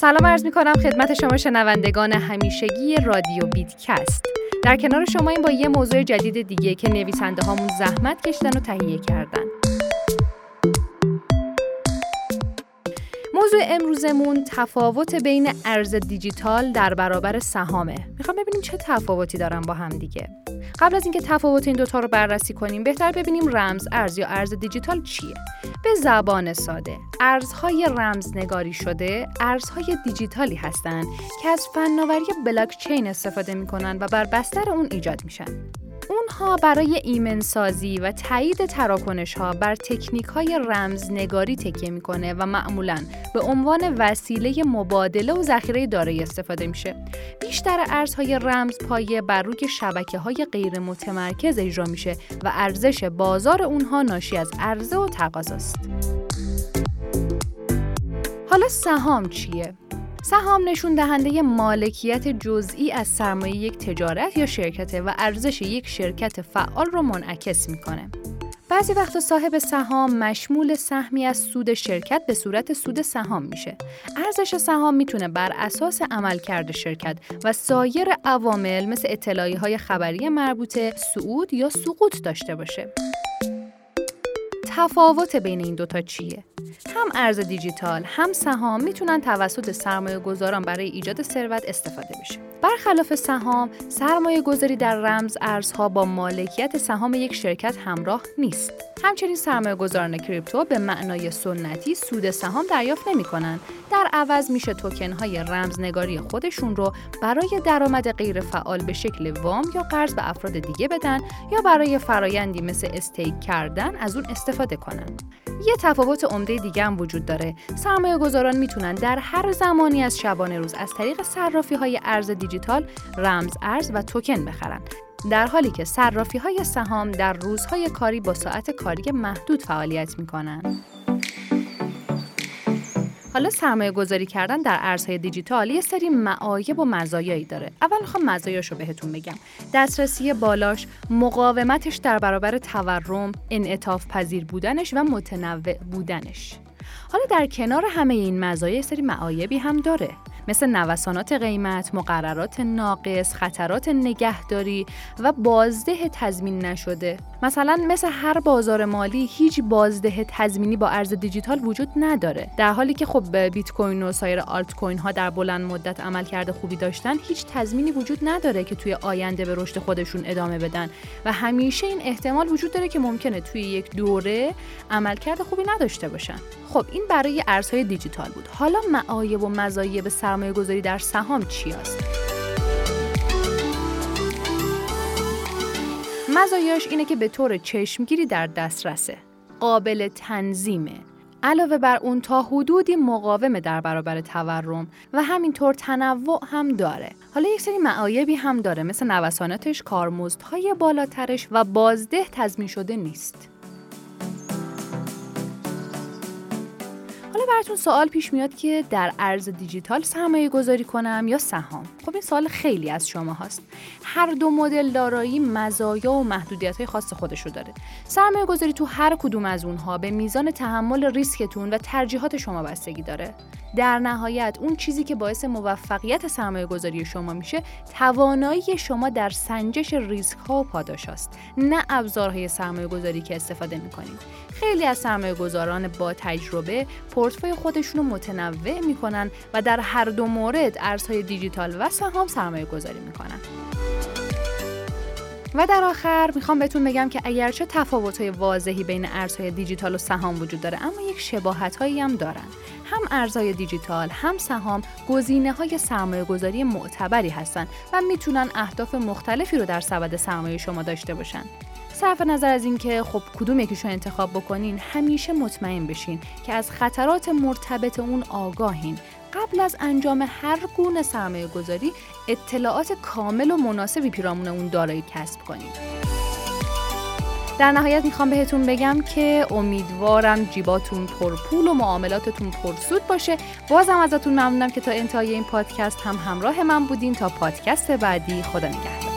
سلام عرض می کنم خدمت شما شنوندگان همیشگی رادیو بیتکست. در کنار شما این با یه موضوع جدید دیگه که نویسنده هامون زحمت کشتن و تهیه کردن. موضوع امروزمون تفاوت بین ارز دیجیتال در برابر سهامه. می‌خوام ببینیم چه تفاوتی دارن با هم دیگه. قبل از اینکه تفاوت این دوتا رو بررسی کنیم بهتر ببینیم رمز ارز یا ارز دیجیتال چیه. به زبان ساده ارزهای رمزنگاری شده ارزهای دیجیتالی هستند که از فناوری بلاکچین استفاده می‌کنن و بر بستر اون ایجاد میشن. اونها برای ایمنسازی و تایید تراکنش ها بر تکنیک های رمزنگاری تکیه می‌کنه و معمولا به عنوان وسیله مبادله و ذخیره دارایی استفاده میشه. بیشتر ارزهای رمز پایه بر روی شبکه های غیر متمرکز اجرا میشه و ارزش بازار اونها ناشی از عرضه و تقاضاست. حالا سهام چیه؟ سهام نشون دهنده مالکیت جزئی از سرمایه یک تجارت یا شرکته و ارزش یک شرکت فعال رو منعکس می‌کنه. بعضی وقتا صاحب سهام مشمول سهمی از سود شرکت به صورت سود سهام میشه. ارزش سهام می‌تونه بر اساس عملکرد شرکت و سایر عوامل مثل اطلاعی های خبری مربوطه سعود یا سقوط داشته باشه. تفاوت بین این دوتا چیه؟ هم ارز دیجیتال هم سهام می‌تونن توسط سرمایه گذاران برای ایجاد ثروت استفاده بشه. برخلاف سهام، سرمایه گذاری در رمز ارزها با مالکیت سهام یک شرکت همراه نیست. همچنین سرمایه گذاران کریپتو به معنای سنتی سود سهام دریافت نمی کنن. در عوض میشه توکن های رمزنگاری خودشون رو برای درآمد غیر فعال به شکل وام یا قرض به افراد دیگه بدن یا برای فرایندی مثل استیک کردن از اون استفاده کنن. یه تفاوت عمده دیگه هم وجود داره. سرمایه گذاران می‌تونن در هر زمانی از شبانه روز از طریق صرافی های ارز دیجیتال رمز ارز و توکن بخرن. در حالی که صرافی های سهام در روزهای کاری با ساعت کاری محدود فعالیت می‌کنن. حالا سرمایه گذاری کردن در ارزهای دیجیتال یه سری معایب و مزایایی داره. اول می‌خوام مزایاشو بهتون بگم. دسترسی بالاش، مقاومتش در برابر تورم، انعطاف پذیر بودنش و متنوع بودنش. حالا در کنار همه این مزایا سری معایبی هم داره. مثل نوسانات قیمت، مقررات ناقص، خطرات نگهداری و بازده تضمین نشده. مثلا مثل هر بازار مالی هیچ بازده تضمینی با ارز دیجیتال وجود نداره. در حالی که خب بیت کوین و سایر آلت کوین ها در بلند مدت عمل کرده خوبی داشتن، هیچ تضمینی وجود نداره که توی آینده به رشد خودشون ادامه بدن و همیشه این احتمال وجود داره که ممکنه توی یک دوره عملکرد خوبی نداشته باشن. خب این برای ارزهای دیجیتال بود. حالا معایب و مزایب سرمایه گذاری در سهام چی است؟ مزایاش اینه که به طور چشمگیری در دسترسه. قابل تنظیمه. علاوه بر اون تا حدودی مقاومه در برابر تورم و همینطور تنوع هم داره. حالا یک سری معایبی هم داره مثل نوساناتش، کارمزدهای بالاترش و بازده تضمین شده نیست. حالا براتون سوال پیش میاد که در ارز دیجیتال سرمایه گذاری کنم یا سهام؟ خب این سوال خیلی از شما هست هر دو مدل دارایی مزایا و محدودیت های خاص خودش رو داره. سرمایه گذاری تو هر کدوم از اونها به میزان تحمل ریسکتون و ترجیحات شما بستگی داره. در نهایت اون چیزی که باعث موفقیت سرمایه گذاری شما میشه توانایی شما در سنجش ریسک ها و پاداش است نه ابزارهای سرمایه گذاری که استفاده می‌کنید. خیلی از سرمایه گذاران با تجربه پورتفوی خودشون رو متنوع می‌کنن و در هر دو مورد ارزهای دیجیتال و سهام سرمایه گذاری می‌کنن. و در آخر می‌خوام بهتون بگم که اگرچه تفاوت‌های واضحی بین ارزهای دیجیتال و سهام وجود داره اما یک شباهت‌هایی هم دارن. هم ارزهای دیجیتال هم سهام گزینه های سرمایه گذاری معتبری هستند و می‌تونن اهداف مختلفی رو در سبد سرمایه شما داشته باشن. صرف نظر از اینکه خب کدوم یکیشو انتخاب بکنین همیشه مطمئن بشین که از خطرات مرتبط اون آگاهین. قبل از انجام هر گونه سرمایه گذاری اطلاعات کامل و مناسبی پیرامون اون دارایی کسب کنید. در نهایت می‌خوام بهتون بگم که امیدوارم جیباتون پرپول و معاملاتتون پرسود باشه. بازم ازتون ممنونم که تا انتهای این پادکست هم همراه من بودین. تا پادکست بعدی خدا نگهدار.